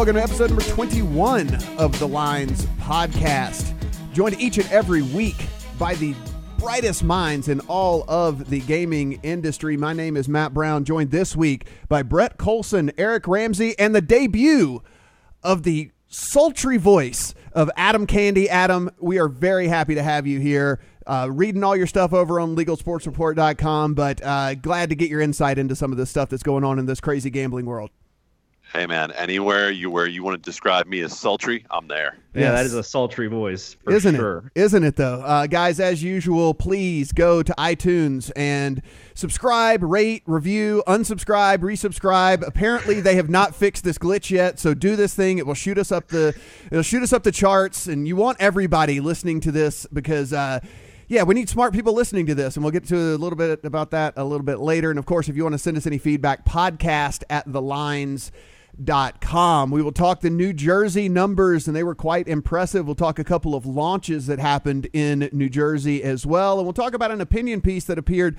Welcome to episode number 21 of the Lines podcast. Joined each and every week by the brightest minds in all of the gaming industry. My name is Matt Brown, joined this week by Brett Collson, Eric Ramsey, and the debut of the sultry voice of Adam Candee. Adam, we are very happy to have you here. Uh, reading all your stuff over on legalsportsreport.com, but uh, glad to get your insight into some of the stuff that's going on in this crazy gambling world. Hey man, anywhere you where you want to describe me as sultry, I'm there. Yeah, yes. that is a sultry voice, isn't sure. it? Isn't it though, uh, guys? As usual, please go to iTunes and subscribe, rate, review, unsubscribe, resubscribe. Apparently, they have not fixed this glitch yet, so do this thing. It will shoot us up the it'll shoot us up the charts, and you want everybody listening to this because. Uh, yeah, we need smart people listening to this, and we'll get to a little bit about that a little bit later. And of course, if you want to send us any feedback, podcast at the lines Com. We will talk the New Jersey numbers, and they were quite impressive. We'll talk a couple of launches that happened in New Jersey as well. And we'll talk about an opinion piece that appeared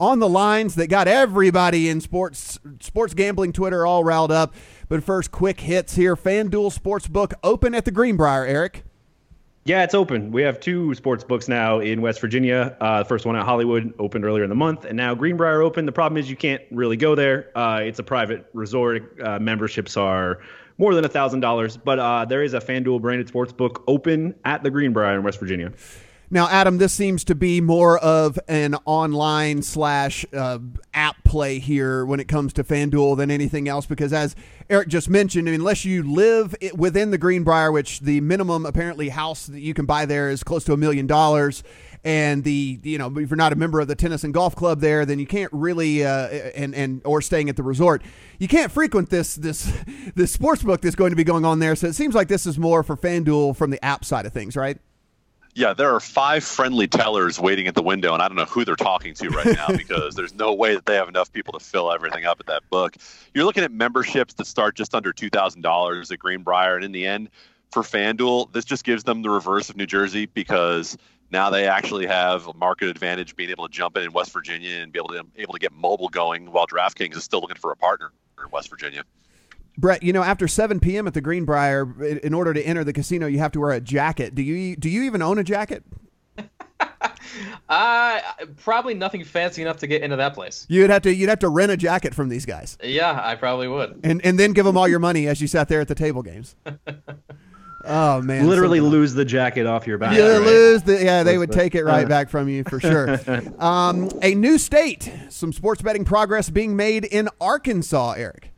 on the lines that got everybody in sports sports gambling Twitter all riled up. But first, quick hits here. FanDuel Sportsbook open at the Greenbrier, Eric. Yeah, it's open. We have two sports books now in West Virginia. Uh, the first one at Hollywood opened earlier in the month, and now Greenbrier open. The problem is you can't really go there. Uh, it's a private resort. Uh, memberships are more than thousand dollars, but uh, there is a FanDuel branded sports book open at the Greenbrier in West Virginia. Now, Adam, this seems to be more of an online slash uh, app play here when it comes to FanDuel than anything else, because as Eric just mentioned, unless you live within the Greenbrier, which the minimum apparently house that you can buy there is close to a million dollars, and the you know if you're not a member of the tennis and golf club there, then you can't really uh, and and or staying at the resort, you can't frequent this this this sports book that's going to be going on there. So it seems like this is more for FanDuel from the app side of things, right? Yeah, there are five friendly tellers waiting at the window, and I don't know who they're talking to right now because there's no way that they have enough people to fill everything up at that book. You're looking at memberships that start just under two thousand dollars at Greenbrier, and in the end, for FanDuel, this just gives them the reverse of New Jersey because now they actually have a market advantage being able to jump in in West Virginia and be able to able to get mobile going while DraftKings is still looking for a partner in West Virginia. Brett, you know, after 7 p.m. at the Greenbrier, in order to enter the casino, you have to wear a jacket. Do you do you even own a jacket? uh probably nothing fancy enough to get into that place. You'd have to you'd have to rent a jacket from these guys. Yeah, I probably would. And and then give them all your money as you sat there at the table games. Oh man! Literally so lose the jacket off your back. You right? lose the yeah. They would take it right back from you for sure. um, a new state, some sports betting progress being made in Arkansas. Eric.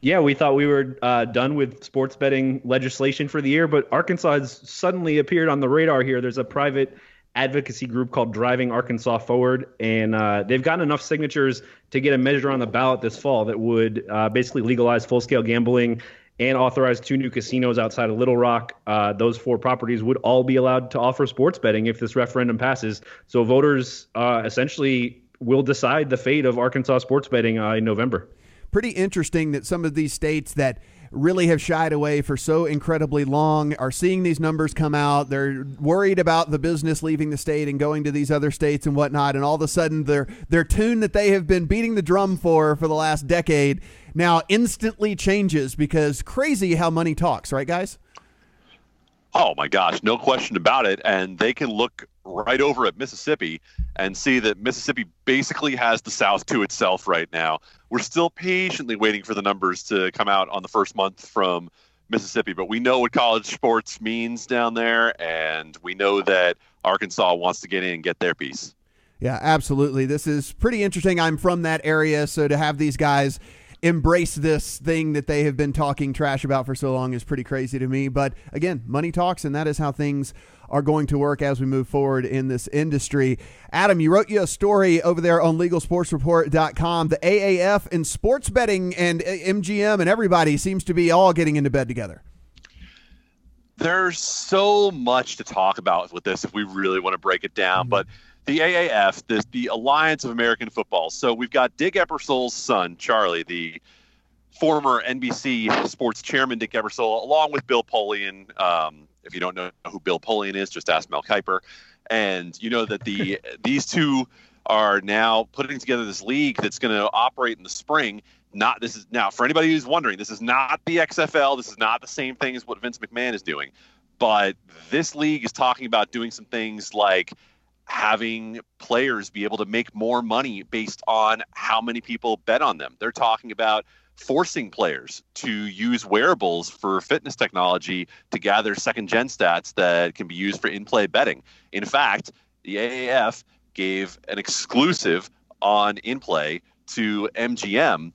Yeah, we thought we were uh, done with sports betting legislation for the year, but Arkansas has suddenly appeared on the radar here. There's a private advocacy group called Driving Arkansas Forward, and uh, they've gotten enough signatures to get a measure on the ballot this fall that would uh, basically legalize full scale gambling and authorize two new casinos outside of Little Rock. Uh, those four properties would all be allowed to offer sports betting if this referendum passes. So voters uh, essentially will decide the fate of Arkansas sports betting uh, in November pretty interesting that some of these states that really have shied away for so incredibly long are seeing these numbers come out. They're worried about the business leaving the state and going to these other states and whatnot. And all of a sudden, their their tune that they have been beating the drum for for the last decade now instantly changes because crazy how money talks, right, guys? Oh my gosh, no question about it. And they can look right over at Mississippi and see that Mississippi basically has the South to itself right now. We're still patiently waiting for the numbers to come out on the first month from Mississippi, but we know what college sports means down there, and we know that Arkansas wants to get in and get their piece. Yeah, absolutely. This is pretty interesting. I'm from that area, so to have these guys embrace this thing that they have been talking trash about for so long is pretty crazy to me. But again, money talks, and that is how things are going to work as we move forward in this industry. Adam, you wrote you a story over there on legalsportsreport.com. The AAF and sports betting and MGM and everybody seems to be all getting into bed together. There's so much to talk about with this if we really want to break it down, mm-hmm. but the AAF, the, the Alliance of American Football. So we've got Dick Ebersol's son, Charlie, the former NBC Sports chairman, Dick Ebersol, along with Bill Polian. Um, if you don't know who Bill Polian is, just ask Mel Kiper. And you know that the these two are now putting together this league that's going to operate in the spring. not this is now for anybody who's wondering, this is not the XFL. This is not the same thing as what Vince McMahon is doing. But this league is talking about doing some things like having players be able to make more money based on how many people bet on them. They're talking about forcing players to use wearables for fitness technology to gather second gen stats that can be used for in play betting. In fact, the AAF gave an exclusive on in play to MGM,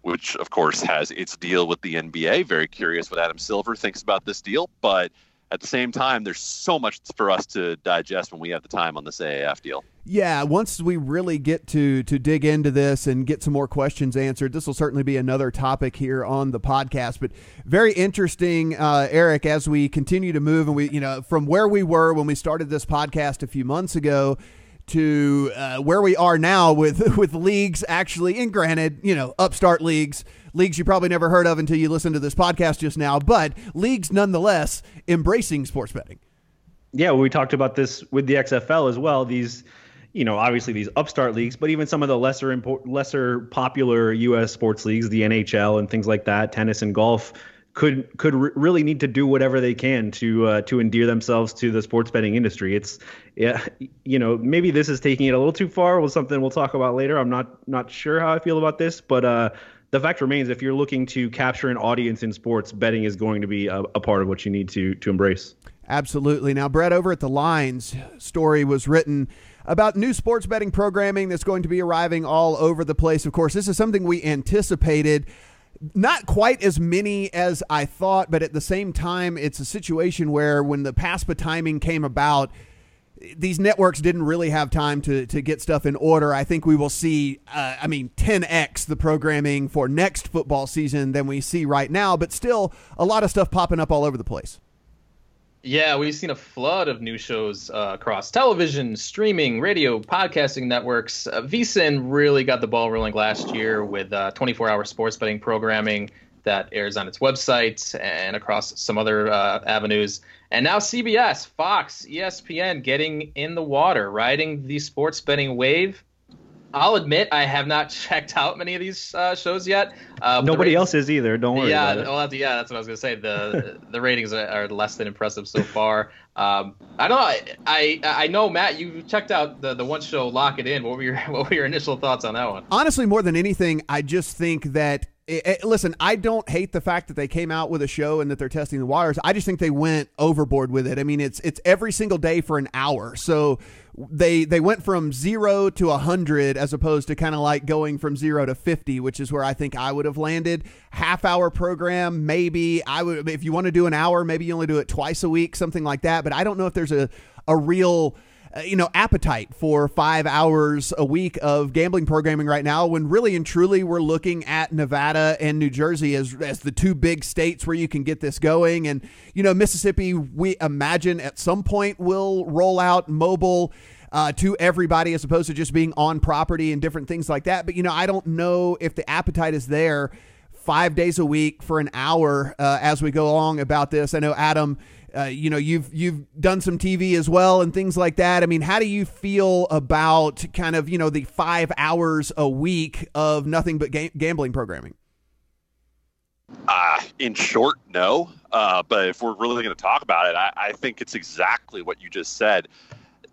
which of course has its deal with the NBA. Very curious what Adam Silver thinks about this deal, but at the same time, there's so much for us to digest when we have the time on this AAF deal. Yeah, once we really get to to dig into this and get some more questions answered, this will certainly be another topic here on the podcast. But very interesting, uh, Eric, as we continue to move and we, you know, from where we were when we started this podcast a few months ago to uh, where we are now with with leagues actually, and granted, you know, upstart leagues, leagues you probably never heard of until you listen to this podcast just now, but leagues nonetheless embracing sports betting. Yeah, well, we talked about this with the XFL as well. These, you know, obviously these upstart leagues, but even some of the lesser import, lesser popular U.S. sports leagues, the NHL and things like that, tennis and golf could could re- really need to do whatever they can to uh, to endear themselves to the sports betting industry. It's yeah, you know, maybe this is taking it a little too far. Was something we'll talk about later. I'm not not sure how I feel about this, but uh, the fact remains, if you're looking to capture an audience in sports, betting is going to be a, a part of what you need to to embrace. Absolutely. Now, Brett, over at the Lines, story was written about new sports betting programming that's going to be arriving all over the place. Of course, this is something we anticipated not quite as many as I thought, but at the same time, it's a situation where when the PASPA timing came about, these networks didn't really have time to, to get stuff in order. I think we will see, uh, I mean, 10x the programming for next football season than we see right now, but still a lot of stuff popping up all over the place. Yeah, we've seen a flood of new shows uh, across television, streaming, radio, podcasting networks. Uh, VSiN really got the ball rolling last year with 24-hour uh, sports betting programming that airs on its website and across some other uh, avenues. And now CBS, Fox, ESPN getting in the water, riding the sports betting wave I'll admit I have not checked out many of these uh, shows yet. Uh, Nobody ratings, else is either. Don't worry. Yeah, well, yeah, that's what I was gonna say. The the ratings are, are, less than impressive so far. Um, I don't know. I, I, I know Matt. You checked out the the one show Lock It In. What were your what were your initial thoughts on that one? Honestly, more than anything, I just think that it, it, listen, I don't hate the fact that they came out with a show and that they're testing the waters. I just think they went overboard with it. I mean, it's it's every single day for an hour. So they they went from zero to a hundred as opposed to kind of like going from zero to fifty, which is where I think I would have landed. Half hour program, maybe I would. If you want to do an hour, maybe you only do it twice a week, something like that. But I don't know if there's a a real uh, you know appetite for five hours a week of gambling programming right now when really and truly we're looking at Nevada and New Jersey as as the two big states where you can get this going. And you know Mississippi we imagine at some point will roll out mobile uh, to everybody as opposed to just being on property and different things like that. But you know I don't know if the appetite is there five days a week for an hour uh, as we go along about this. I know Adam uh, you know you've you've done some TV as well and things like that. I mean, how do you feel about kind of you know the five hours a week of nothing but ga- gambling programming? Uh, in short, no. Uh, but if we're really going to talk about it, I, I think it's exactly what you just said.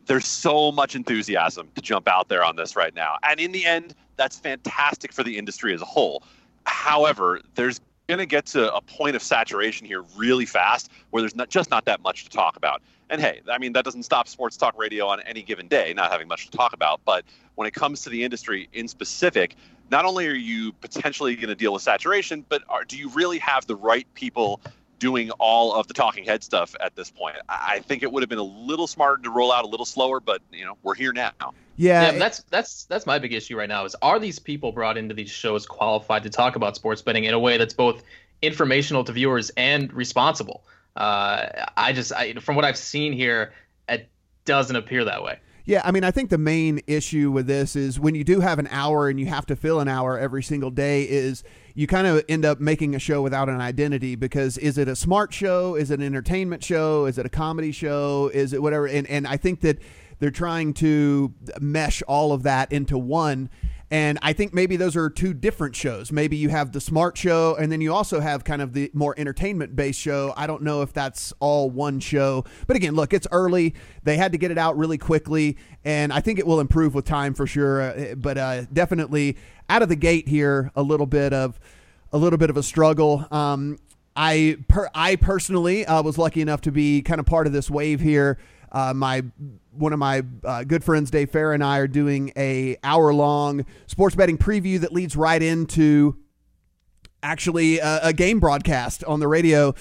There's so much enthusiasm to jump out there on this right now, and in the end, that's fantastic for the industry as a whole. However, there's going to get to a point of saturation here really fast where there's not just not that much to talk about. And hey, I mean that doesn't stop sports talk radio on any given day not having much to talk about, but when it comes to the industry in specific, not only are you potentially going to deal with saturation, but are, do you really have the right people doing all of the talking head stuff at this point? I think it would have been a little smarter to roll out a little slower, but you know we're here now. Yeah, yeah that's that's that's my big issue right now. Is are these people brought into these shows qualified to talk about sports betting in a way that's both informational to viewers and responsible? Uh, I just, I, from what I've seen here, it doesn't appear that way. Yeah, I mean, I think the main issue with this is when you do have an hour and you have to fill an hour every single day, is you kind of end up making a show without an identity because is it a smart show? Is it an entertainment show? Is it a comedy show? Is it whatever? And and I think that they're trying to mesh all of that into one. And I think maybe those are two different shows. Maybe you have the smart show, and then you also have kind of the more entertainment based show. I don't know if that's all one show. But again, look, it's early. They had to get it out really quickly, and I think it will improve with time for sure. Uh, but uh, definitely out of the gate here, a little bit of a little bit of a struggle. Um, I per, I personally uh, was lucky enough to be kind of part of this wave here. Uh, my one of my uh, good friends, Dave Fair, and I are doing a hour long sports betting preview that leads right into actually a, a game broadcast on the radio.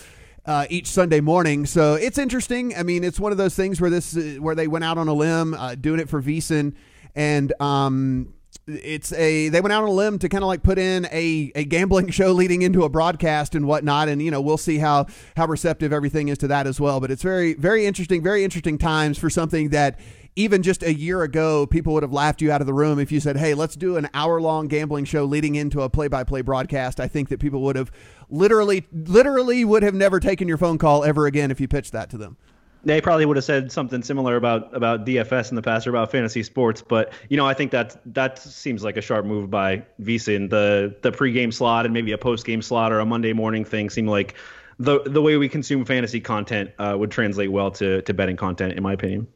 Uh, each Sunday morning, so it's interesting. I mean, it's one of those things where this where they went out on a limb, uh, doing it for VSiN, and um, it's a they went out on a limb to kind of like put in a, a gambling show leading into a broadcast and whatnot and you know we'll see how how receptive everything is to that as well. But it's very very interesting very interesting times for something that even just a year ago people would have laughed you out of the room if you said hey let's do an hour long gambling show leading into a play by play broadcast. I think that people would have literally literally would have never taken your phone call ever again if you pitched that to them they probably would have said something similar about about DFS in the past or about fantasy sports, but you know I think that that seems like a sharp move by VSiN. The the pregame slot and maybe a postgame slot or a Monday morning thing seem like the the way we consume fantasy content uh, would translate well to to betting content, in my opinion.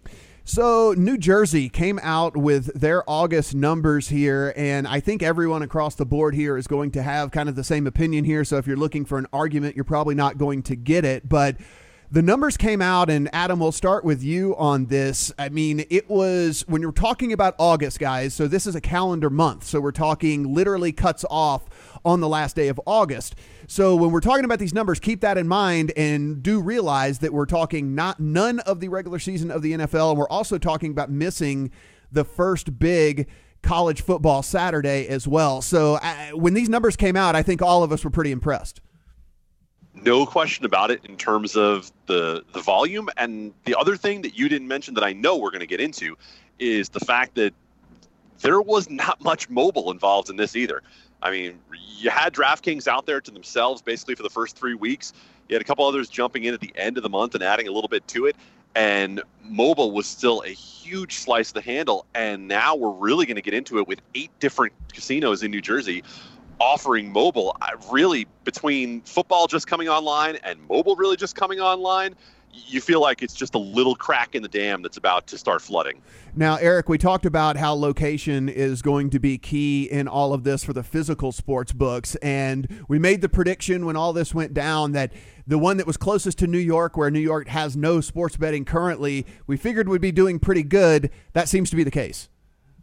So, New Jersey came out with their August numbers here, and I think everyone across the board here is going to have kind of the same opinion here. So, if you're looking for an argument, you're probably not going to get it. But the numbers came out, and Adam, we'll start with you on this. I mean, it was when you're talking about August, guys. So this is a calendar month. So we're talking literally cuts off on the last day of August. So when we're talking about these numbers, keep that in mind and do realize that we're talking not none of the regular season of the NFL, and we're also talking about missing the first big college football Saturday as well. So uh, when these numbers came out, I think all of us were pretty impressed no question about it in terms of the the volume. And the other thing that you didn't mention that I know we're going to get into is the fact that there was not much mobile involved in this either. I mean, you had DraftKings out there to themselves basically for the first three weeks. You had a couple others jumping in at the end of the month and adding a little bit to it. And mobile was still a huge slice of the handle. And now we're really going to get into it with eight different casinos in New Jersey offering mobile. I really, between football just coming online and mobile really just coming online, you feel like it's just a little crack in the dam that's about to start flooding. Now, Eric, we talked about how location is going to be key in all of this for the physical sports books. And we made the prediction when all this went down that the one that was closest to New York, where New York has no sports betting currently, we figured would be doing pretty good. That seems to be the case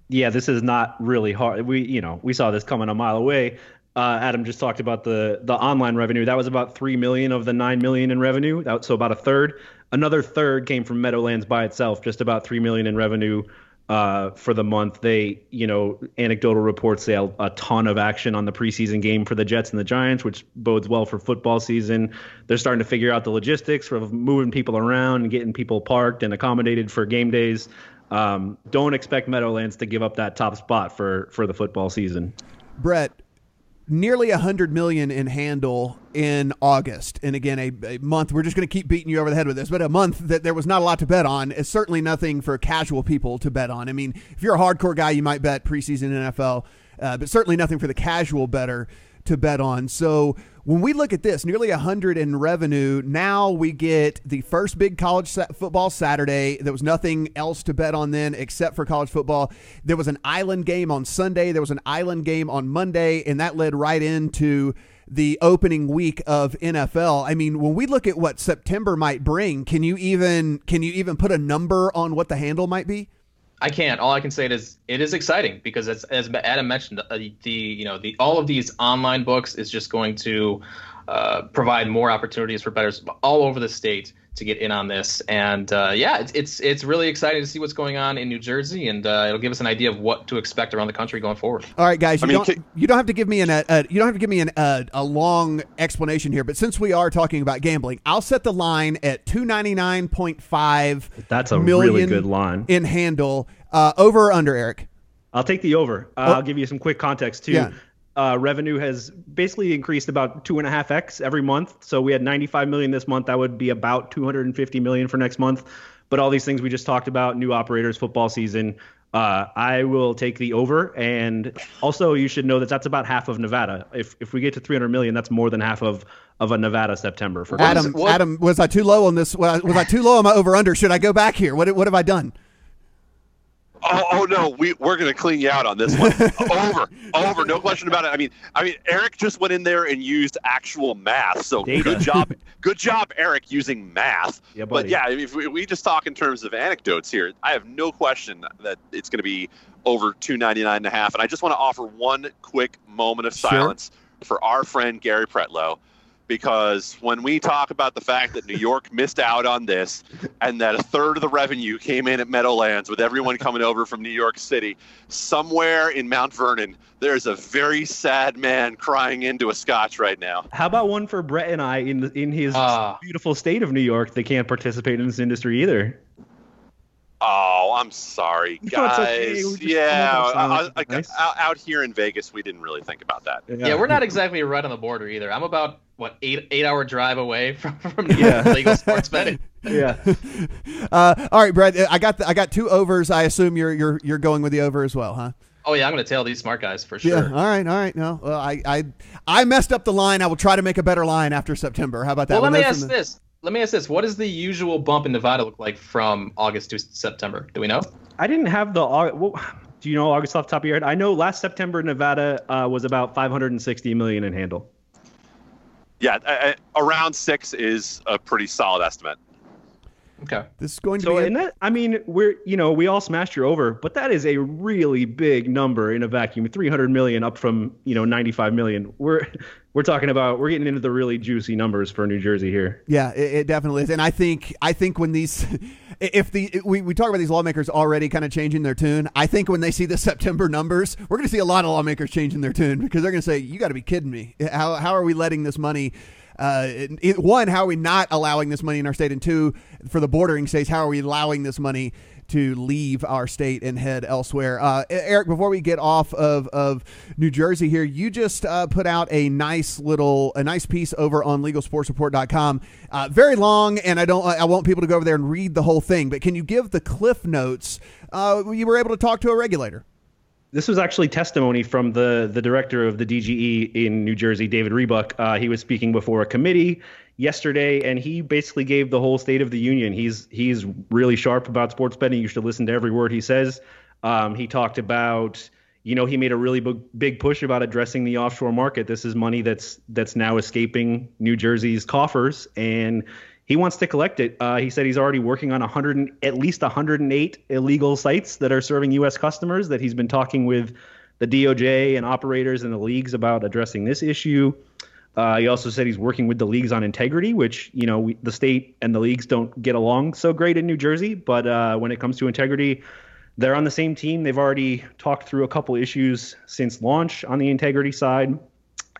yeah, this is not really hard. We, you know, we saw this coming a mile away. Uh, Adam just talked about the the online revenue. That was about three million of the nine million in revenue. That, so about a third. Another third came from Meadowlands by itself, just about three million in revenue uh, for the month. They, you know, anecdotal reports say a, a, ton of action on the preseason game for the Jets and the Giants, which bodes well for football season. They're starting to figure out the logistics of moving people around and getting people parked and accommodated for game days. Um, don't expect Meadowlands to give up that top spot for for the football season. Brett, nearly a hundred million in handle in August, and again a, a month. We're just going to keep beating you over the head with this, but a month that there was not a lot to bet on is certainly nothing for casual people to bet on. I mean, if you're a hardcore guy, you might bet preseason NFL, uh, but certainly nothing for the casual better to bet on. So when we look at this, nearly 100 in revenue, now we get the first big college football Saturday. There was nothing else to bet on then except for college football. There was an island game on Sunday, there was an island game on Monday, and that led right into the opening week of NFL. I mean, when we look at what September might bring, can you even can you even put a number on what the handle might be? I can't. All I can say is it is exciting because as, as Adam mentioned, uh, the you know the all of these online books is just going to uh, provide more opportunities for bettors all over the state to get in on this. And uh, yeah, it's, it's it's really exciting to see what's going on in New Jersey, and uh, it'll give us an idea of what to expect around the country going forward. All right, guys, you I mean, don't can, you don't have to give me an a, uh, you don't have to give me an, a, uh, a long explanation here, but since we are talking about gambling, I'll set the line at two ninety nine point five. That's a really good line in handle. Uh, over or under, Eric? I'll take the over. Uh, oh. I'll give you some quick context too. Yeah. Uh, revenue has basically increased about two and a half x every month. So we had 95 million this month. That would be about 250 million for next month. But all these things we just talked about, new operators, football season, Uh, I will take the over, and also you should know that that's about half of Nevada. If if we get to 300 million, that's more than half of of a Nevada September for Adam. what- Adam, was I too low on this? Was I, was I too low on my over under? Should I go back here? What what have I done? Oh, oh no, we we're gonna clean you out on this one. over, over, no question about it. I mean, I mean, Eric just went in there and used actual math. So Data. good job, good job, Eric, using math. Yeah, but yeah, if we, we just talk in terms of anecdotes here, I have no question that it's gonna be over two ninety nine and a half. And I just want to offer one quick moment of Sure. silence for our friend Gary Pretlow. Because when we talk about the fact that New York missed out on this and that a third of the revenue came in at Meadowlands with everyone coming over from New York City, somewhere in Mount Vernon, there's a very sad man crying into a scotch right now. How about one for Brett and I in in his Ah. beautiful state of New York? They can't participate in this industry either. Oh, I'm sorry, No, guys. okay. Yeah, come I- I- I- Nice. out, out here in Vegas, we didn't really think about that. Yeah, we're not exactly right on the border either. I'm about what eight eight hour drive away from from Yeah. Legal sports betting. Yeah. Uh, all right, Brad. I got the, I got two overs. I assume you're you're you're going with the over as well, huh? Oh yeah, I'm gonna tell these smart guys for sure. Yeah. All right. All right. No, well, I I I messed up the line. I will try to make a better line after September. How about that? Well, let When me ask the- this. Let me ask this. What does the usual bump in Nevada look like from August to September? Do we know? I didn't have the. Au- Well, do you know August off the top of your head? I know last September Nevada uh, was about 560 million in handle. Yeah, I, I, around six is a pretty solid estimate. Okay. This is going to So be. a- in that, I mean, we're you know we all smashed your over, but that is a really big number in a vacuum. 300 million up from you know 95 million. We're we're talking about we're getting into the really juicy numbers for New Jersey here. Yeah, it, it definitely is, and I think I think when these, if the we, we talk about these lawmakers already kind of changing their tune, I think when they see the September numbers, we're going to see a lot of lawmakers changing their tune because they're going to say, "You got to be kidding me! How how are we letting this money?" Uh, it- it- one, how are we not allowing this money in our state? And two, for the bordering states, how are we allowing this money to leave our state and head elsewhere? Uh, Eric, before we get off of, of New Jersey here, you just uh, put out a nice little a nice piece over on LegalSportsReport.com. Uh, very long, and I don't I want people to go over there and read the whole thing. But can you give the cliff notes? Uh, you were able to talk to a regulator. This was actually testimony from the the director of the DGE in New Jersey, David Rebuck. Uh, he was speaking before a committee yesterday, and he basically gave the whole State of the Union. He's he's really sharp about sports betting. You should listen to every word he says. Um, he talked about, you know, he made a really big, big push about addressing the offshore market. This is money that's that's now escaping New Jersey's coffers, and he wants to collect it. Uh, he said he's already working on 100, and- at least 108 illegal sites that are serving U.S. customers. That he's been talking with the DOJ and operators and the leagues about addressing this issue. Uh, he also said he's working with the leagues on integrity, which you know we, the state and the leagues don't get along so great in New Jersey. But uh, when it comes to integrity, they're on the same team. They've already talked through a couple issues since launch on the integrity side.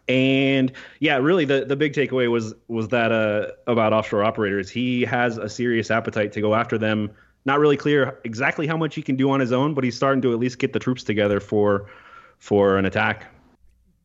And yeah, really the, the big takeaway was was that uh, about offshore operators. He has a serious appetite to go after them. Not really clear exactly how much he can do on his own, but he's starting to at least get the troops together for for an attack.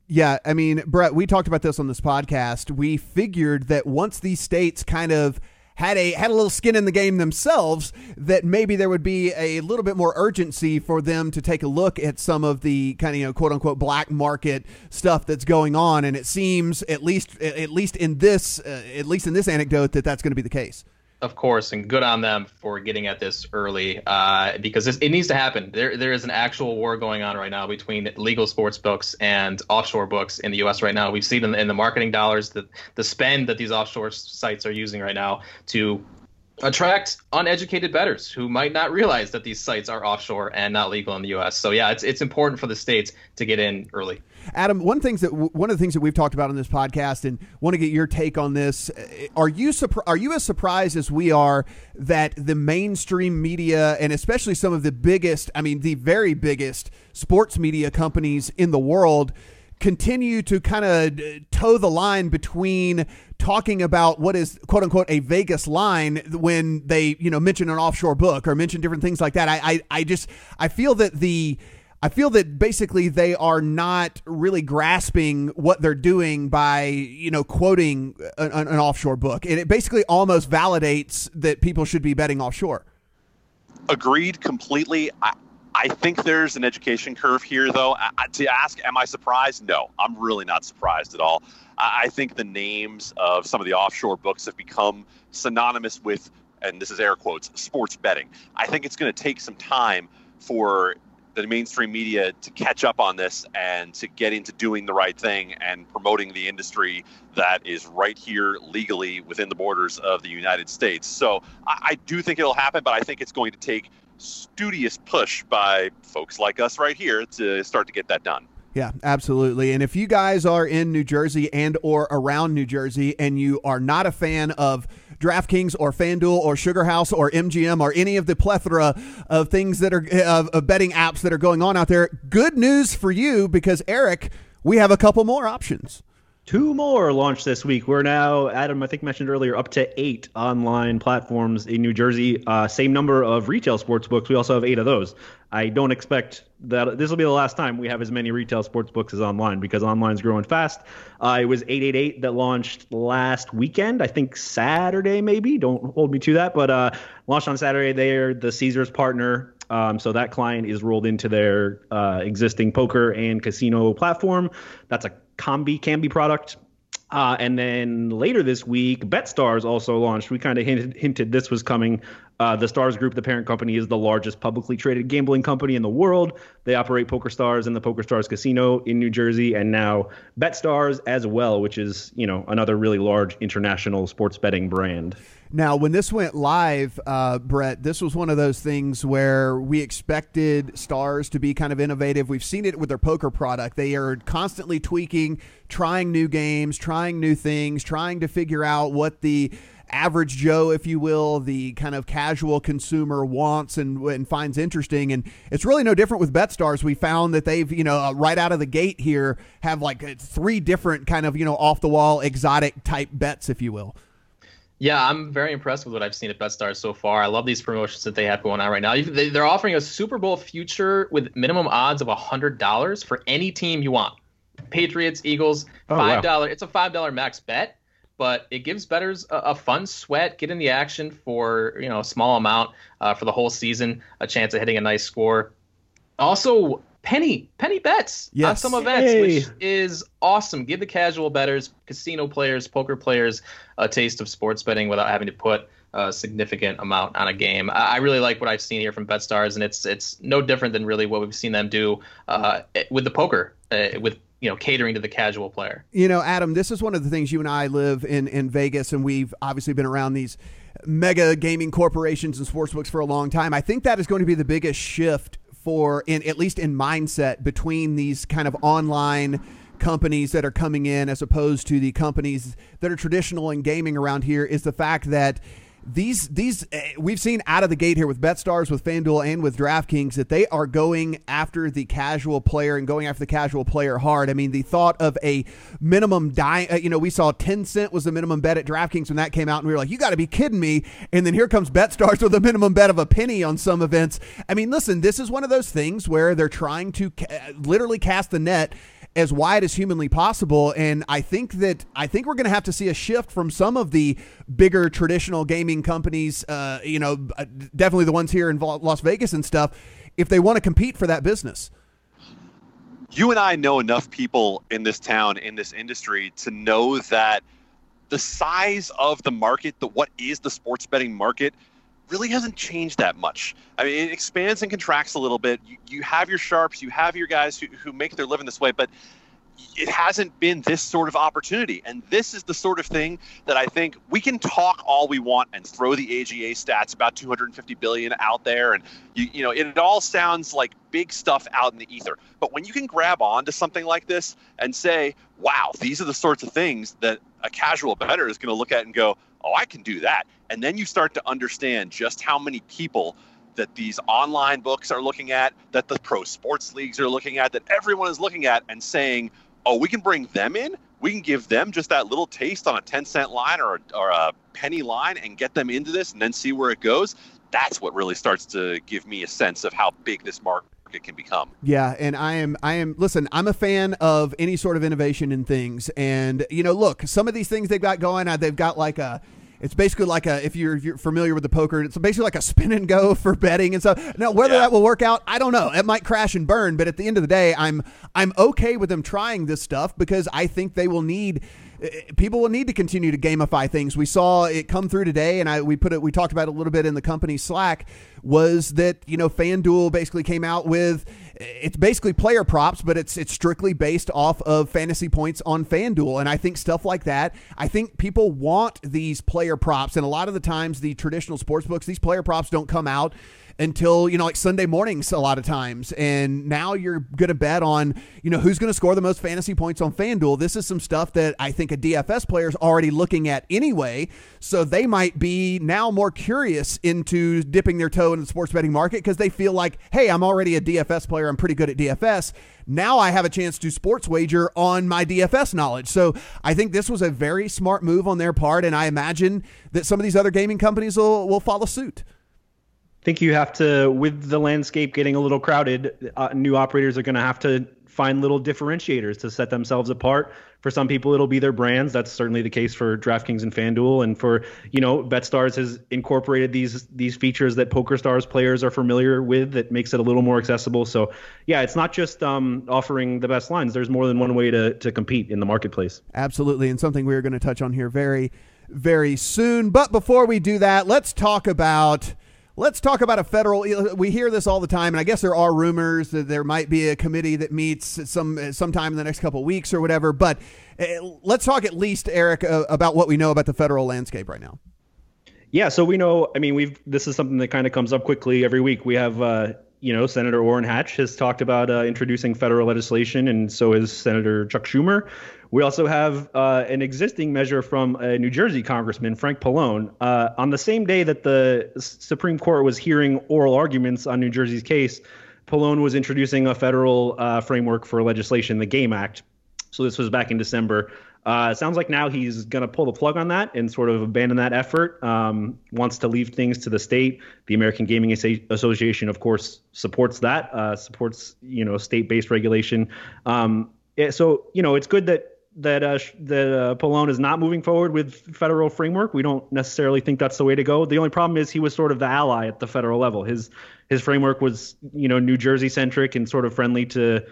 Yeah, I mean, Brett, we talked about this on this podcast. We figured that once these states kind of had a had a little skin in the game themselves, that maybe there would be a little bit more urgency for them to take a look at some of the kind of you know quote unquote black market stuff that's going on. And it seems at least at least in this uh, at least in this anecdote that that's going to be the case. Of course, and good on them for getting at this early, uh, because this, it needs to happen. There, there is an actual war going on right now between legal sports books and offshore books in the U.S. right now. We've seen in the, in the marketing dollars that the spend that these offshore sites are using right now to attract uneducated bettors who might not realize that these sites are offshore and not legal in the U.S. So yeah, it's it's important for the states to get in early. Adam, one things that one of the things that we've talked about on this podcast, and want to get your take on this. uh, Are you are you as surprised as we are that the mainstream media and especially some of the biggest, I mean, the very biggest sports media companies in the world continue to kind of toe the line between talking about what is quote unquote a Vegas line when they you know mention an offshore book or mention different things like that. I I, I just I feel that the I feel that basically they are not really grasping what they're doing by, you know, quoting an, an offshore book. And it basically almost validates that people should be betting offshore. Agreed completely. I, I think there's an education curve here, though. I, to ask, am I surprised? No, I'm really not surprised at all. I, I think the names of some of the offshore books have become synonymous with, and this is air quotes, sports betting. I think it's going to take some time for the mainstream media to catch up on this and to get into doing the right thing and promoting the industry that is right here legally within the borders of the United States. So I, I do think it'll happen, but I think it's going to take studious push by folks like us right here to start to get that done. Yeah, absolutely. And if you guys are in New Jersey and or around New Jersey and you are not a fan of DraftKings or FanDuel or Sugar House or MGM or any of the plethora of things that are of, of betting apps that are going on out there, good news for you because Eric, we have a couple more options. Two more launched this week. We're now, Adam, I think mentioned earlier, up to eight online platforms in New Jersey. Uh, same number of retail sports books. We also have eight of those. I don't expect that this will be the last time we have as many retail sports books as online because online's growing fast. Uh, it was 888 that launched last weekend. I think Saturday, maybe. Don't hold me to that, but uh, launched on Saturday. They're the Caesars partner. Um, so that client is rolled into their uh, existing poker and casino platform. That's a Kambi Kambi product. Uh, and then later this week, BetStars also launched. We kind of hinted, hinted, this was coming. Uh, the Stars Group, the parent company, is the largest publicly traded gambling company in the world. They operate Poker Stars and the Poker Stars Casino in New Jersey, and now BetStars as well, which is you know another really large international sports betting brand. Now, when this went live, uh, Brett, this was one of those things where we expected stars to be kind of innovative. We've seen it with their poker product. They are constantly tweaking, trying new games, trying new things, trying to figure out what the average Joe, if you will, the kind of casual consumer wants and, and finds interesting. And it's really no different with BetStars. We found that they've, you know, uh, right out of the gate here have like uh, three different kind of, you know, off the wall exotic type bets, if you will. Yeah, I'm very impressed with what I've seen at BetStars so far. I love these promotions that they have going on right now. They're offering a Super Bowl future with minimum odds of $100 for any team you want. Patriots, Eagles, $5. Oh, wow. It's a $5 max bet, but it gives bettors a, a, fun sweat, get in the action for, you know, a small amount uh, for the whole season, a chance of hitting a nice score. Also, penny penny bets yes. on some events, Yay. which is awesome. Give the casual bettors, casino players, poker players a taste of sports betting without having to put a significant amount on a game. I really like what I've seen here from BetStars, and it's it's no different than really what we've seen them do uh, with the poker, uh, with you know catering to the casual player. You know, Adam, this is one of the things you and I live in in Vegas, and we've obviously been around these mega gaming corporations and sportsbooks for a long time. I think that is going to be the biggest shift for in at least in mindset between these kind of online companies that are coming in as opposed to the companies that are traditional in gaming around here is the fact that these these uh, we've seen out of the gate here with BetStars, with FanDuel, and with DraftKings that they are going after the casual player and going after the casual player hard. I mean, the thought of a minimum die, uh, you know, we saw 10 cent was the minimum bet at DraftKings when that came out, and we were like, you got to be kidding me. And then here comes BetStars with a minimum bet of a penny on some events. I mean, listen, this is one of those things where they're trying to ca- literally cast the net as wide as humanly possible. And I think that I think we're going to have to see a shift from some of the bigger traditional gaming companies. Uh, you know, uh, definitely the ones here in Las Vegas and stuff. If they want to compete for that business. You and I know enough people in this town, in this industry, to know that the size of the market, the what is the sports betting market, really hasn't changed that much. I mean, it expands and contracts a little bit. You, you have your sharps, you have your guys who, who make their living this way, but it hasn't been this sort of opportunity. And this is the sort of thing that I think we can talk all we want and throw the AGA stats about 250 billion out there. And, you, you know, it, all sounds like big stuff out in the ether. But when you can grab on to something like this and say, wow, these are the sorts of things that a casual bettor is going to look at and go, oh, I can do that. And then you start to understand just how many people that these online books are looking at, that the pro sports leagues are looking at, that everyone is looking at and saying, oh, we can bring them in. We can give them just that little taste on a 10 cent line or, or a penny line and get them into this and then see where it goes. That's what really starts to give me a sense of how big this market can become. Yeah, and I am I am listen, I'm a fan of any sort of innovation in things. And you know, look, some of these things they've got going, uh, they've got like a it's basically like a if you're, if you're familiar with the poker, it's basically like a spin and go for betting and stuff. Now whether Yeah. that will work out, I don't know. It might crash and burn, but at the end of the day, I'm I'm okay with them trying this stuff because I think they will need eh, people will need to continue to gamify things. We saw it come through today, and I we put it we talked about it a little bit in the company Slack. Was that you know FanDuel basically came out with it's basically player props, but it's it's strictly based off of fantasy points on FanDuel, and I think stuff like that. I think people want these player props, and a lot of the times the traditional sports books, these player props don't come out until you know like Sunday mornings a lot of times. And now you're going to bet on you know who's going to score the most fantasy points on FanDuel. This is some stuff that I think a DFS player is already looking at anyway. So they might be now more curious into dipping their toe in the sports betting market because they feel like hey I'm already a DFS player I'm pretty good at DFS now I have a chance to sports wager on my DFS knowledge. So I think this was a very smart move on their part and I imagine that some of these other gaming companies will, will follow suit. I think you have to, with the landscape getting a little crowded, uh, new operators are going to have to find little differentiators to set themselves apart. For some people, it'll be their brands. That's certainly the case for DraftKings and FanDuel, and for you know, BetStars has incorporated these these features that PokerStars players are familiar with that makes it a little more accessible. So, yeah, it's not just um, offering the best lines. There's more than one way to to compete in the marketplace. Absolutely, and something we're going to touch on here very, very soon. But before we do that, let's talk about. Let's talk about a federal. We hear this all the time, and I guess there are rumors that there might be a committee that meets some sometime in the next couple weeks or whatever. But uh, let's talk at least, Eric, uh, about what we know about the federal landscape right now. Yeah, so we know. I mean, we've this is something that kind of comes up quickly every week. We have, uh, you know, Senator Orrin Hatch has talked about uh, introducing federal legislation, and so has Senator Chuck Schumer. We also have uh, an existing measure from a New Jersey Congressman, Frank Pallone. Uh, on the same day that the Supreme Court was hearing oral arguments on New Jersey's case, Pallone was introducing a federal uh, framework for legislation, the GAME Act. So this was back in December. Uh, sounds like now he's going to pull the plug on that and sort of abandon that effort. Um, wants to leave things to the state. The American Gaming Association, of course, supports that. Uh, supports you know state-based regulation. Um, so you know it's good that that uh, that uh, Pallone is not moving forward with federal framework. We don't necessarily think that's the way to go. The only problem is he was sort of the ally at the federal level. His his framework was you know New Jersey centric and sort of friendly to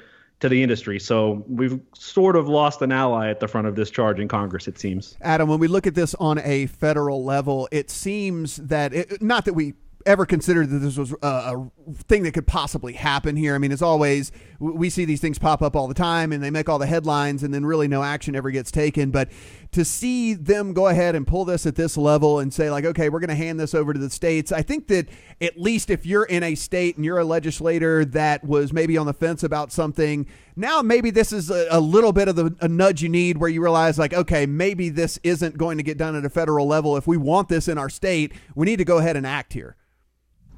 to the industry. So we've sort of lost an ally at the front of this charge in Congress, it seems. Adam, when we look at this on a federal level, it seems that it, not that we ever considered that this was a, a, thing that could possibly happen here. I mean, it's always we see these things pop up all the time, and they make all the headlines, and then really no action ever gets taken. But to see them go ahead and pull this at this level and say like, okay, we're going to hand this over to the states, I think that at least if you're in a state and you're a legislator that was maybe on the fence about something, now maybe this is a, a little bit of the, a nudge you need where you realize like, okay, maybe this isn't going to get done at a federal level. If we want this in our state, we need to go ahead and act here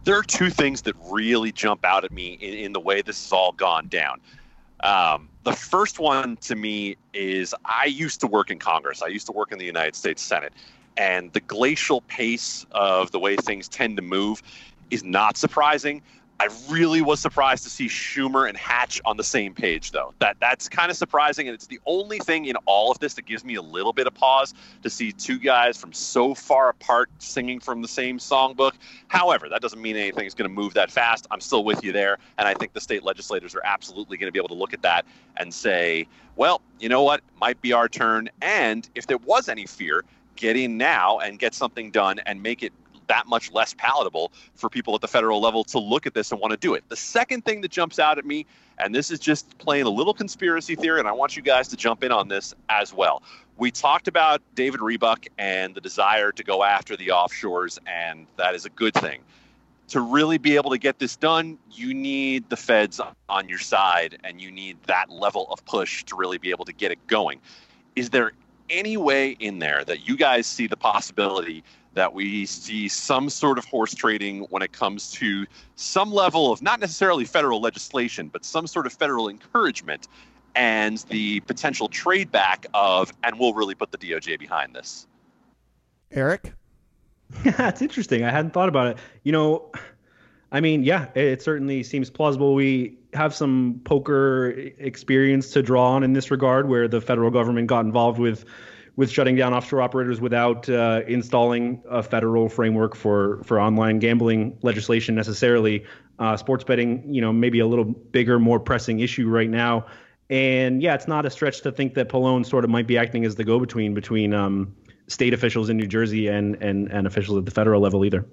there are two things that really jump out at me in, in the way this has all gone down. Um, the first one to me is I used to work in Congress. I used to work in the United States Senate. And the glacial pace of the way things tend to move is not surprising. I really was surprised to see Schumer and Hatch on the same page, though. That that's kind of surprising, and it's the only thing in all of this that gives me a little bit of pause to see two guys from so far apart singing from the same songbook. However, that doesn't mean anything is going to move that fast. I'm still with you there, and I think the state legislators are absolutely going to be able to look at that and say, "Well, you know what? Might be our turn." And if there was any fear, get in now and get something done and make it that much less palatable for people at the federal level to look at this and want to do it. The second thing that jumps out at me, and this is just playing a little conspiracy theory, and I want you guys to jump in on this as well. We talked about David Rebuck and the desire to go after the offshores, and that is a good thing. To really be able to get this done, you need the feds on your side, and you need that level of push to really be able to get it going. Is there any way in there that you guys see the possibility that we see some sort of horse trading when it comes to some level of not necessarily federal legislation, but some sort of federal encouragement and the potential trade back of, and we'll really put the DOJ behind this. Eric? Yeah, it's interesting. I hadn't thought about it. You know, I mean, yeah, it certainly seems plausible. We have some poker experience to draw on in this regard where the federal government got involved with with shutting down offshore operators without uh, installing a federal framework for for online gambling legislation necessarily. Uh, sports betting, you know, maybe a little bigger, more pressing issue right now. And yeah, it's not a stretch to think that Pallone sort of might be acting as the go-between between um, state officials in New Jersey and, and and officials at the federal level either.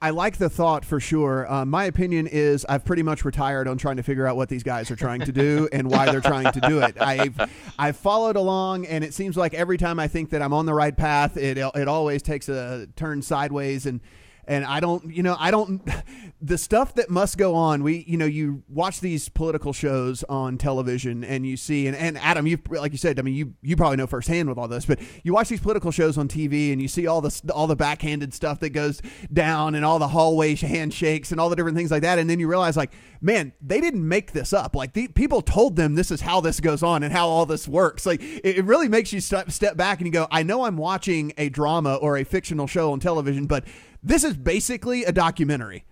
I like the thought for sure. Uh, my opinion is I've pretty much retired on trying to figure out what these guys are trying to do and why they're trying to do it. I've I've followed along, and it seems like every time I think that I'm on the right path, it it always takes a turn sideways and and I don't, you know, I don't, the stuff that must go on. We, you know, you watch these political shows on television and you see, and, and Adam, you, like you said, I mean, you, you probably know firsthand with all this, but you watch these political shows on TV and you see all the, all the backhanded stuff that goes down and all the hallway handshakes and all the different things like that. And then you realize, like, man, they didn't make this up. Like, the people told them this is how this goes on and how all this works. Like, it, it really makes you step, step back and you go, I know I'm watching a drama or a fictional show on television, but this is basically a documentary.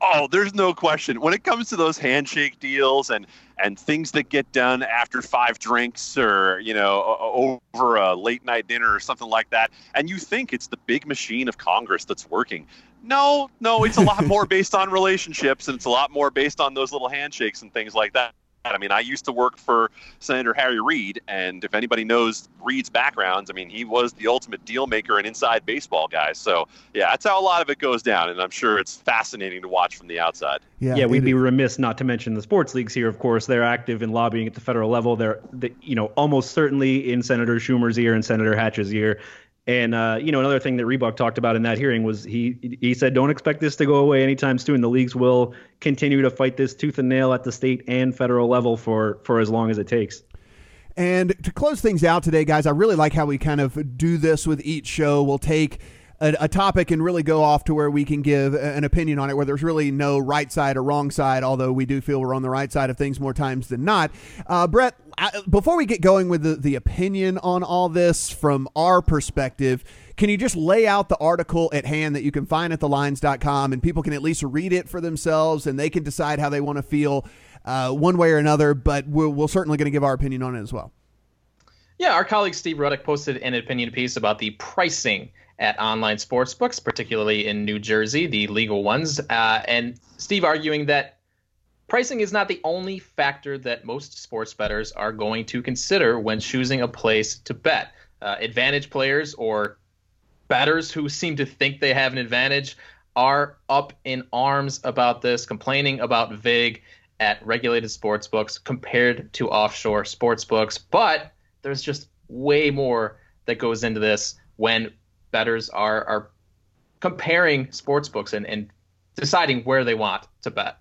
Oh, there's no question. When it comes to those handshake deals and and things that get done after five drinks or you know over a late night dinner or something like that, and you think it's the big machine of Congress that's working. No, no, it's a lot more based on relationships and it's a lot more based on those little handshakes and things like that. I mean, I used to work for Senator Harry Reid, and if anybody knows Reid's backgrounds, I mean, he was the ultimate deal maker and inside baseball guy. So, yeah, that's how a lot of it goes down, and I'm sure it's fascinating to watch from the outside. Yeah, yeah we'd be remiss not to mention the sports leagues here. Of course, they're active in lobbying at the federal level. They're, they, you know, almost certainly in Senator Schumer's ear and Senator Hatch's ear. And uh, you know, another thing that Rebuck talked about in that hearing was he he said, "Don't expect this to go away anytime soon. The leagues will continue to fight this tooth and nail at the state and federal level for for as long as it takes." And to close things out today, guys, I really like how we kind of do this with each show. We'll take a, a, topic and really go off to where we can give an opinion on it, where there's really no right side or wrong side, although we do feel we're on the right side of things more times than not. Uh, Brett, I, before we get going with the, the opinion on all this from our perspective, can you just lay out the article at hand that you can find at thelines.com and people can at least read it for themselves and they can decide how they want to feel uh, one way or another, but we're, we're certainly going to give our opinion on it as well. Yeah, our colleague Steve Ruddock posted an opinion piece about the pricing at online sports books, particularly in New Jersey, the legal ones. Uh, and Steve arguing that pricing is not the only factor that most sports bettors are going to consider when choosing a place to bet. Uh, advantage players or bettors who seem to think they have an advantage are up in arms about this, complaining about VIG at regulated sports books compared to offshore sports books. But there's just way more that goes into this when bettors are are comparing sports books and, and deciding where they want to bet.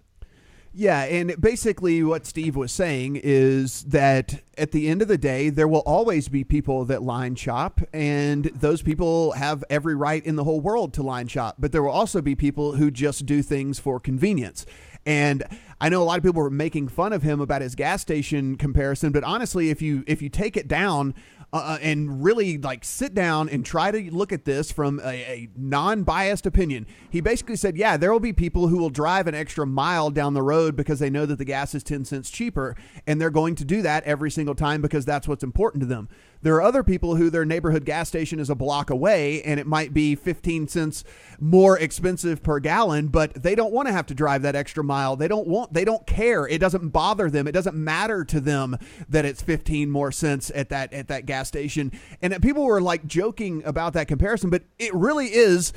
Yeah, and basically what Steve was saying is that at the end of the day, there will always be people that line shop, and those people have every right in the whole world to line shop. But there will also be people who just do things for convenience. And I know a lot of people were making fun of him about his gas station comparison, but honestly, if you if you take it down uh, uh, and really like sit down and try to look at this from a, a non-biased opinion. He basically said, "Yeah, there will be people who will drive an extra mile down the road because they know that the gas is 10 cents cheaper and they're going to do that every single time because that's what's important to them." There are other people who their neighborhood gas station is a block away and it might be 15 cents more expensive per gallon, but they don't want to have to drive that extra mile. They don't want they don't care. It doesn't bother them. It doesn't matter to them that it's 15 more cents at that at that gas station. And uh, people were like joking about that comparison, but it really is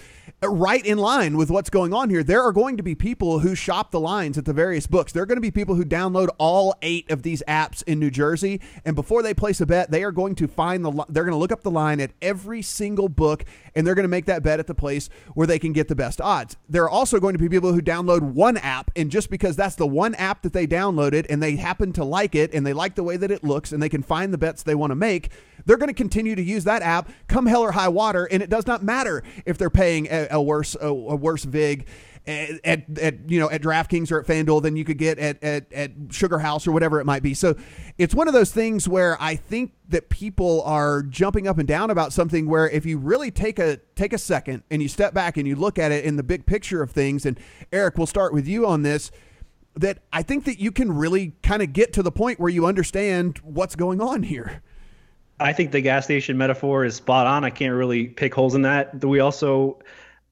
right in line with what's going on here. There are going to be people who shop the lines at the various books. There are going to be people who download all 8 of these apps in New Jersey and before they place a bet, they are going to find the they're going to look up the line at every single book and they're going to make that bet at the place where they can get the best odds. There are also going to be people who download one app and just because that's the one app that they downloaded and they happen to like it and they like the way that it looks and they can find the bets they want to make, they're going to continue to use that app come hell or high water and it does not matter if they're paying a, a worse a, a worse vig at, at, at, you know at DraftKings or at FanDuel than you could get at, at at Sugar House or whatever it might be. So it's one of those things where I think that people are jumping up and down about something where if you really take a take a second and you step back and you look at it in the big picture of things and Eric we'll start with you on this that I think that you can really kind of get to the point where you understand what's going on here. I think the gas station metaphor is spot on. I can't really pick holes in that. We also,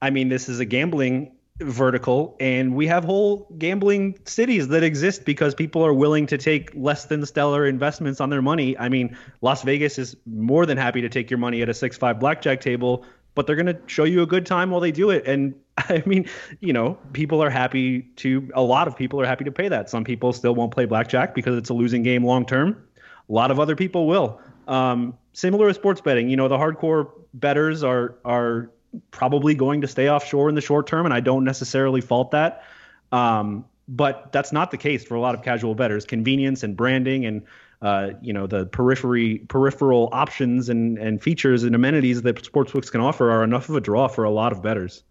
I mean, this is a gambling vertical, and we have whole gambling cities that exist because people are willing to take less than stellar investments on their money. I mean, Las Vegas is more than happy to take your money at a six five blackjack table, but they're going to show you a good time while they do it. And I mean, you know, people are happy to. A lot of people are happy to pay that. Some people still won't play blackjack because it's a losing game long term. A lot of other people will. Um, similar with sports betting, you know, the hardcore betters are are probably going to stay offshore in the short term, and I don't necessarily fault that. Um, but that's not the case for a lot of casual bettors. Convenience and branding and uh, you know the periphery peripheral options and and features and amenities that sportsbooks can offer are enough of a draw for a lot of bettors.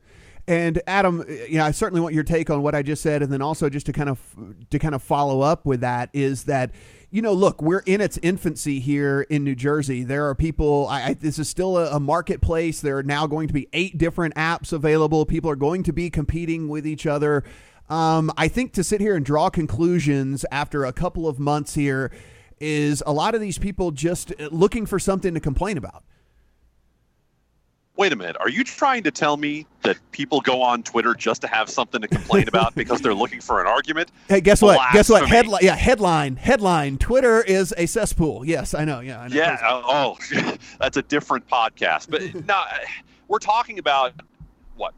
And Adam, you know, I certainly want your take on what I just said, and then also just to kind of to kind of follow up with that is that you know, look, we're in its infancy here in New Jersey. There are people. I, I, this is still a, a, marketplace. There are now going to be eight different apps available. People are going to be competing with each other. Um, I think to sit here and draw conclusions after a couple of months here is a lot of these people just looking for something to complain about wait a minute, are you trying to tell me that people go on Twitter just to have something to complain about because they're looking for an argument? Hey, guess what? Guess what? Headline, yeah, headline, headline. Twitter is a cesspool. Yes, I know. Yeah, I know. yeah. Uh, oh, that's a different podcast. But now uh, we're talking about what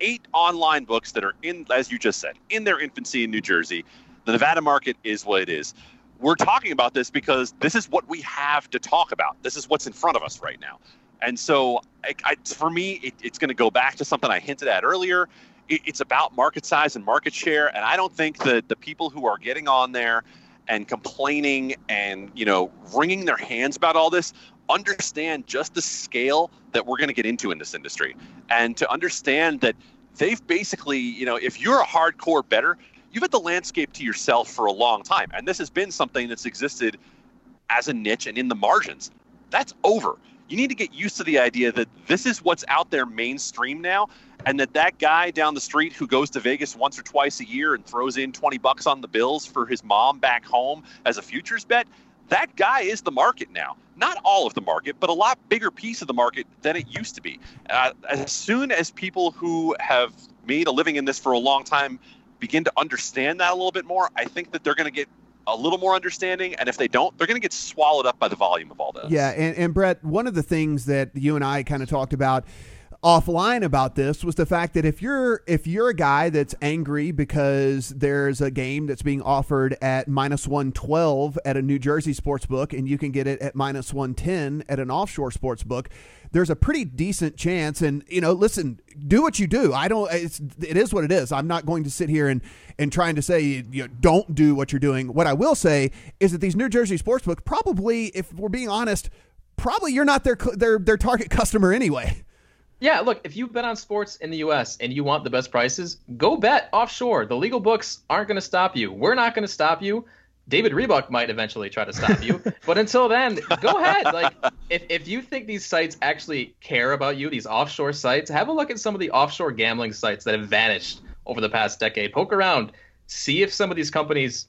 eight online books that are in, as you just said, in their infancy in New Jersey. The Nevada market is what it is. We're talking about this because this is what we have to talk about. This is what's in front of us right now. And so, I, I, for me, it, it's going to go back to something I hinted at earlier. It, it's about market size and market share, and I don't think that the people who are getting on there and complaining and you know wringing their hands about all this understand just the scale that we're going to get into in this industry, and to understand that they've basically, you know, if you're a hardcore better, you've had the landscape to yourself for a long time, and this has been something that's existed as a niche and in the margins. That's over you need to get used to the idea that this is what's out there mainstream now and that that guy down the street who goes to Vegas once or twice a year and throws in 20 bucks on the bills for his mom back home as a futures bet that guy is the market now. Not all of the market but a lot bigger piece of the market than it used to be. Uh, as soon as people who have made a living in this for a long time begin to understand that a little bit more i think that they're going to get a little more understanding. And if they don't, they're going to get swallowed up by the volume of all this. Yeah. And, and Brett, one of the things that you and I kind of talked about offline about this was the fact that if you're if you're a guy that's angry because there's a game that's being offered at minus 112 at a New Jersey sports book and you can get it at minus 110 at an offshore sports book there's a pretty decent chance and you know listen do what you do i don't it's it is what it is i'm not going to sit here and and trying to say you know, don't do what you're doing what i will say is that these new jersey sportsbooks probably if we're being honest probably you're not their their their target customer anyway yeah, look, if you bet on sports in the US and you want the best prices, go bet offshore. The legal books aren't going to stop you. We're not going to stop you. David Rebuck might eventually try to stop you, but until then, go ahead. Like, if, if you think these sites actually care about you, these offshore sites, have a look at some of the offshore gambling sites that have vanished over the past decade. Poke around, see if some of these companies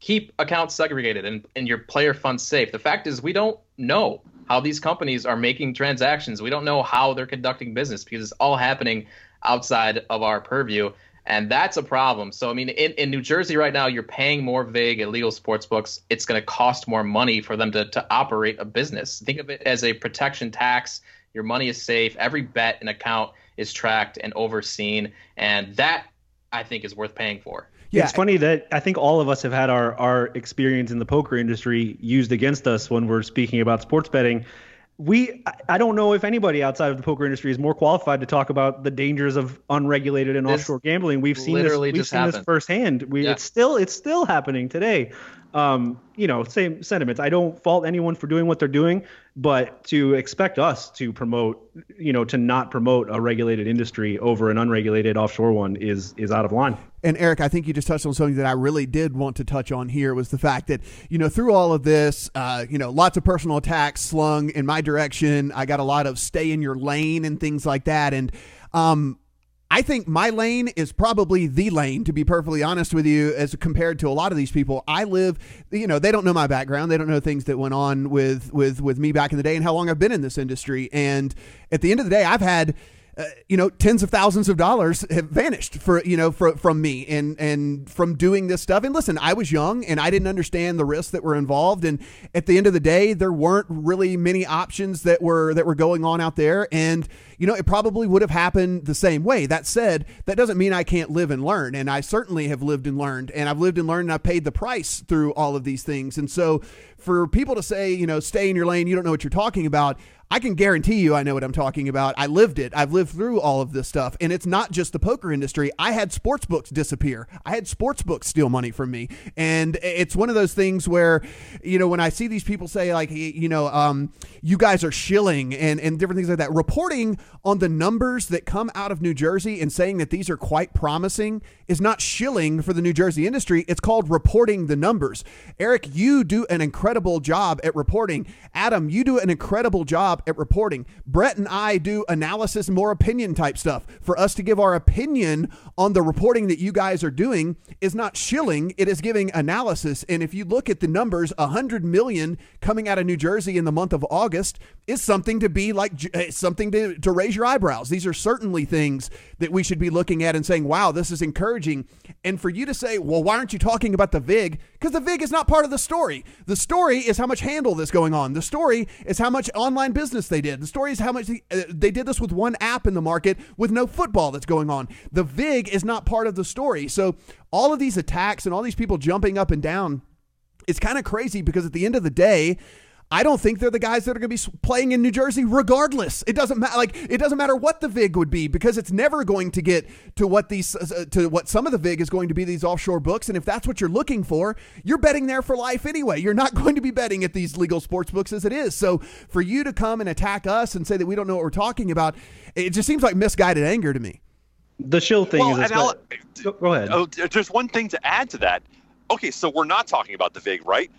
keep accounts segregated and, and your player funds safe. The fact is, we don't know how these companies are making transactions. We don't know how they're conducting business because it's all happening outside of our purview and that's a problem. So I mean, in, in New Jersey right now, you're paying more vague illegal sports books. It's going to cost more money for them to to operate a business. Think of it as a protection tax. Your money is safe. Every bet and account is tracked and overseen, and that I think is worth paying for. Yeah, it's funny that I think all of us have had our our experience in the poker industry used against us when we're speaking about sports betting we I don't know if anybody outside of the poker industry is more qualified to talk about the dangers of unregulated and this offshore gambling. We've seen this we've seen happened. this firsthand. We yeah. it's still it's still happening today. Um, you know, same sentiments. I don't fault anyone for doing what they're doing, but to expect us to promote, you know, to not promote a regulated industry over an unregulated offshore one is is out of line. And Eric, I think you just touched on something that I really did want to touch on here was the fact that you know through all of this, uh, you know, lots of personal attacks slung in my direction. I got a lot of stay in your lane and things like that, and um, I think my lane is probably the lane, to be perfectly honest with you, as compared to a lot of these people. I live, you know, they don't know my background. They don't know things that went on with with with me back in the day and how long I've been in this industry. And at the end of the day, I've had uh, you know, tens of thousands of dollars have vanished for you know for, from me and and from doing this stuff. And listen, I was young and I didn't understand the risks that were involved. And at the end of the day, there weren't really many options that were that were going on out there. And you know, it probably would have happened the same way. That said, that doesn't mean I can't live and learn. And I certainly have lived and learned. And I've lived and learned and I've paid the price through all of these things. And so for people to say, you know, stay in your lane, you don't know what you're talking about. I can guarantee you I know what I'm talking about. I lived it. I've lived through all of this stuff. And it's not just the poker industry. I had sports books disappear. I had sports books steal money from me. And it's one of those things where, you know, when I see these people say, like, you know, um, you guys are shilling and, and different things like that, reporting on the numbers that come out of New Jersey and saying that these are quite promising is not shilling for the New Jersey industry. It's called reporting the numbers. Eric, you do an incredible job at reporting. Adam, you do an incredible job at reporting. Brett and I do analysis, more opinion type stuff. For us to give our opinion on the reporting that you guys are doing is not shilling, it is giving analysis. And if you look at the numbers, 100 million coming out of New Jersey in the month of August is something to be like eh, something to, to raise your eyebrows. These are certainly things that we should be looking at and saying, wow, this is encouraging. And for you to say, well, why aren't you talking about the VIG? Because the VIG is not part of the story. The story is how much handle this going on. The story is how much online business they did. The story is how much they, uh, they did this with one app in the market with no football that's going on. The VIG is not part of the story. So all of these attacks and all these people jumping up and down, it's kind of crazy because at the end of the day, I don't think they're the guys that are going to be playing in New Jersey regardless. It doesn't matter like it doesn't matter what the vig would be because it's never going to get to what these uh, to what some of the vig is going to be these offshore books and if that's what you're looking for, you're betting there for life anyway. You're not going to be betting at these legal sports books as it is. So for you to come and attack us and say that we don't know what we're talking about, it just seems like misguided anger to me. The shill thing well, is I'll, go ahead. Oh, there's one thing to add to that. Okay, so we're not talking about the vig, right?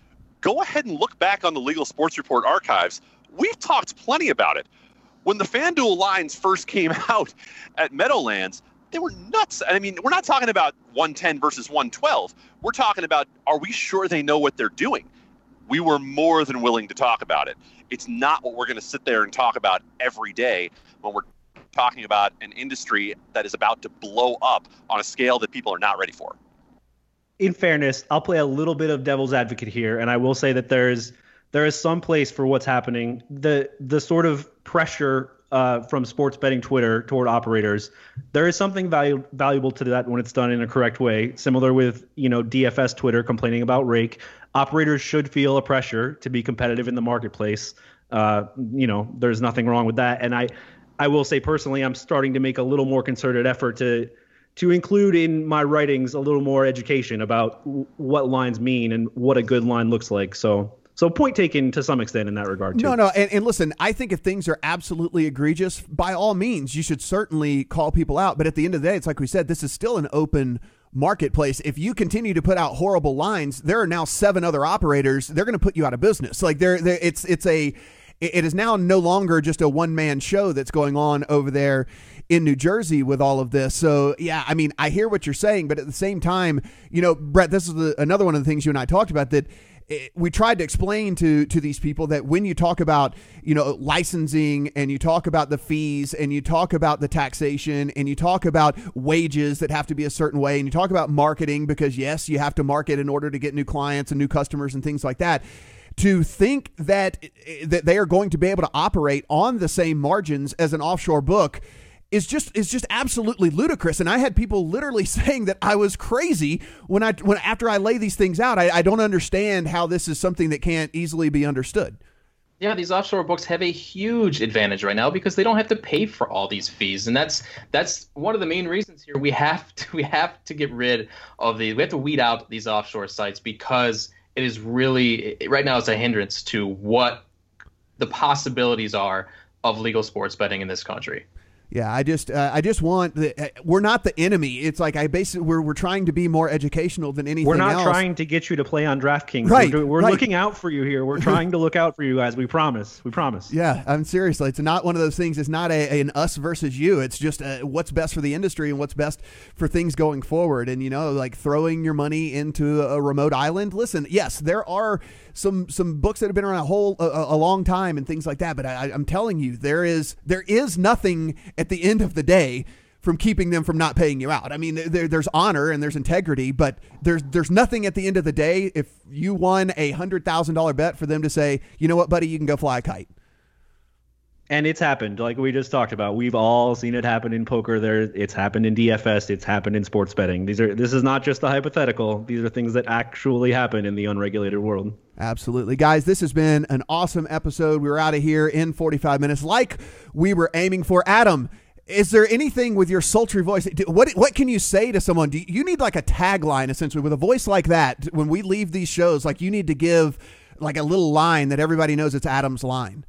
Go ahead and look back on the Legal Sports Report archives. We've talked plenty about it. When the FanDuel lines first came out at Meadowlands, they were nuts. I mean, we're not talking about 110 versus 112. We're talking about are we sure they know what they're doing? We were more than willing to talk about it. It's not what we're going to sit there and talk about every day when we're talking about an industry that is about to blow up on a scale that people are not ready for in fairness, I'll play a little bit of devil's advocate here, and I will say that there is there is some place for what's happening. The the sort of pressure uh, from sports betting Twitter toward operators, there is something valu- valuable to that when it's done in a correct way. Similar with you know DFS Twitter complaining about rake, operators should feel a pressure to be competitive in the marketplace. Uh, you know, there's nothing wrong with that, and I I will say personally, I'm starting to make a little more concerted effort to to include in my writings a little more education about what lines mean and what a good line looks like. So so point taken to some extent in that regard too. No, no, and, and, listen, I think if things are absolutely egregious, by all means, you should certainly call people out. But at the end of the day, it's like we said, this is still an open marketplace. If you continue to put out horrible lines, there are now seven other operators. They're going to put you out of business. Like there, it's it's a it is now no longer just a one man show that's going on over there in New Jersey with all of this. So, yeah, I mean, I hear what you're saying, but at the same time, you know, Brett, this is the, another one of the things you and I talked about that eh, we tried to explain to to these people that when you talk about you know licensing and you talk about the fees and you talk about the taxation and you talk about wages that have to be a certain way and you talk about marketing because yes you have to market in order to get new clients and new customers and things like that to think that eh, eh, that they are going to be able to operate on the same margins as an offshore book is just is just absolutely ludicrous. And I had people literally saying that I was crazy when I when after I lay these things out. I, I don't understand how this is something that can't easily be understood. Yeah, these offshore books have a huge advantage right now because they don't have to pay for all these fees, and that's that's one of the main reasons here. We have to we have to get rid of the we have to weed out these offshore sites because it is really right now it's a hindrance to what the possibilities are of legal sports betting in this country. Yeah, I just uh, I just want the, uh, we're not the enemy. It's like I basically we're we're trying to be more educational than anything. We're not else. trying to get you to play on DraftKings. Right, We're, we're right. looking out for you here. We're trying to look out for you guys. We promise. We promise. Yeah, I'm seriously. It's not one of those things. It's not a, an us versus you. It's just uh what's best for the industry and what's best for things going forward. And you know, like throwing your money into a remote island. Listen, yes, there are some some books that have been around a whole a, a long time and things like that. But I, I'm telling you, there is there is nothing at the end of the day from keeping them from not paying you out. I mean, there, there's honor and there's integrity, but there's there's nothing at the end of the day if you won a hundred thousand dollar bet for them to say, you know what, buddy, you can go fly a kite. And it's happened, like we just talked about. We've all seen it happen in poker. There, it's happened in DFS. It's happened in sports betting. These are. This is not just a hypothetical. These are things that actually happen in the unregulated world. Absolutely. Guys, this has been an awesome episode. We were out of here in 45 minutes like we were aiming for. Adam, is there anything with your sultry voice? What what can you say to someone? Do you need like a tagline essentially with a voice like that when we leave these shows? Like you need to give like a little line that everybody knows it's Adam's line.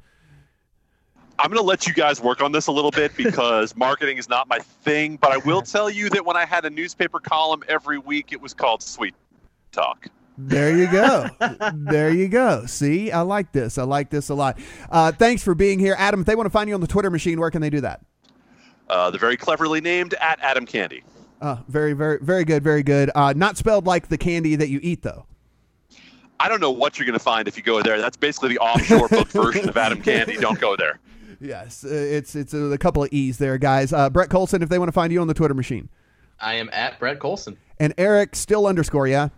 I'm going to let you guys work on this a little bit because marketing is not my thing. But I will tell you that when I had a newspaper column every week, it was called Sweet Talk. There you go. there you go. See, I like this. I like this a lot. Uh, thanks for being here, Adam. If they want to find you on the Twitter machine, where can they do that? Uh, the very cleverly named at Adam Candee. Uh, very, very, very good. Very good. Uh, not spelled like the candy that you eat, though. I don't know what you're going to find if you go there. That's basically the offshore book version of Adam Candy. Don't go there. Yes, uh, it's it's a, a couple of E's there, guys. Uh, Brett Collson, if they want to find you on the Twitter machine, I am at Brett Collson. and Eric still underscore yeah.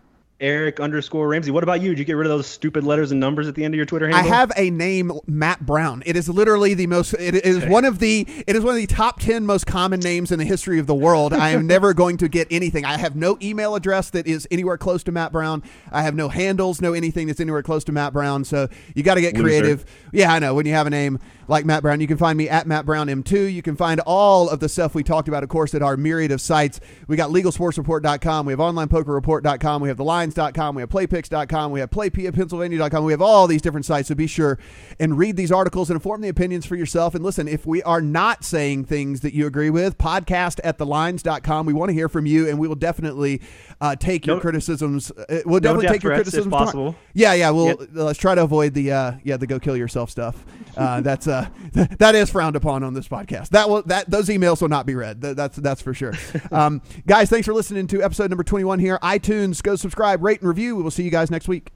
Eric underscore Ramsey. What about you? Did you get rid of those stupid letters and numbers at the end of your Twitter handle? I have a name, Matt Brown. It is literally the most. It is one of the. It is one of the top ten most common names in the history of the world. I am never going to get anything. I have no email address that is anywhere close to Matt Brown. I have no handles, no anything that's anywhere close to Matt Brown. So you got to get Loser. creative. Yeah, I know. When you have a name like Matt Brown, you can find me at Matt Brown M2. You can find all of the stuff we talked about, of course, at our myriad of sites. We got LegalSportsReport.com. We have OnlinePokerReport.com. We have TheLines.com. We have PlayPicks.com. We have PlayPennsylvania.com. We have all these different sites. So be sure and read these articles and inform the opinions for yourself. And listen, if we are not saying things that you agree with, podcast at TheLines.com. We want to hear from you, and we will definitely uh, take your criticisms. Uh, we'll no definitely take your criticisms. possible. Yeah, yeah. We'll let's try to avoid the uh, yeah the go kill yourself stuff. Uh, that's uh, that is frowned upon on this podcast. That will that those emails will not be read. Th- That's that's for sure. Um, guys, thanks for listening to episode number twenty one here. iTunes, go subscribe, rate, and review. We will see you guys next week.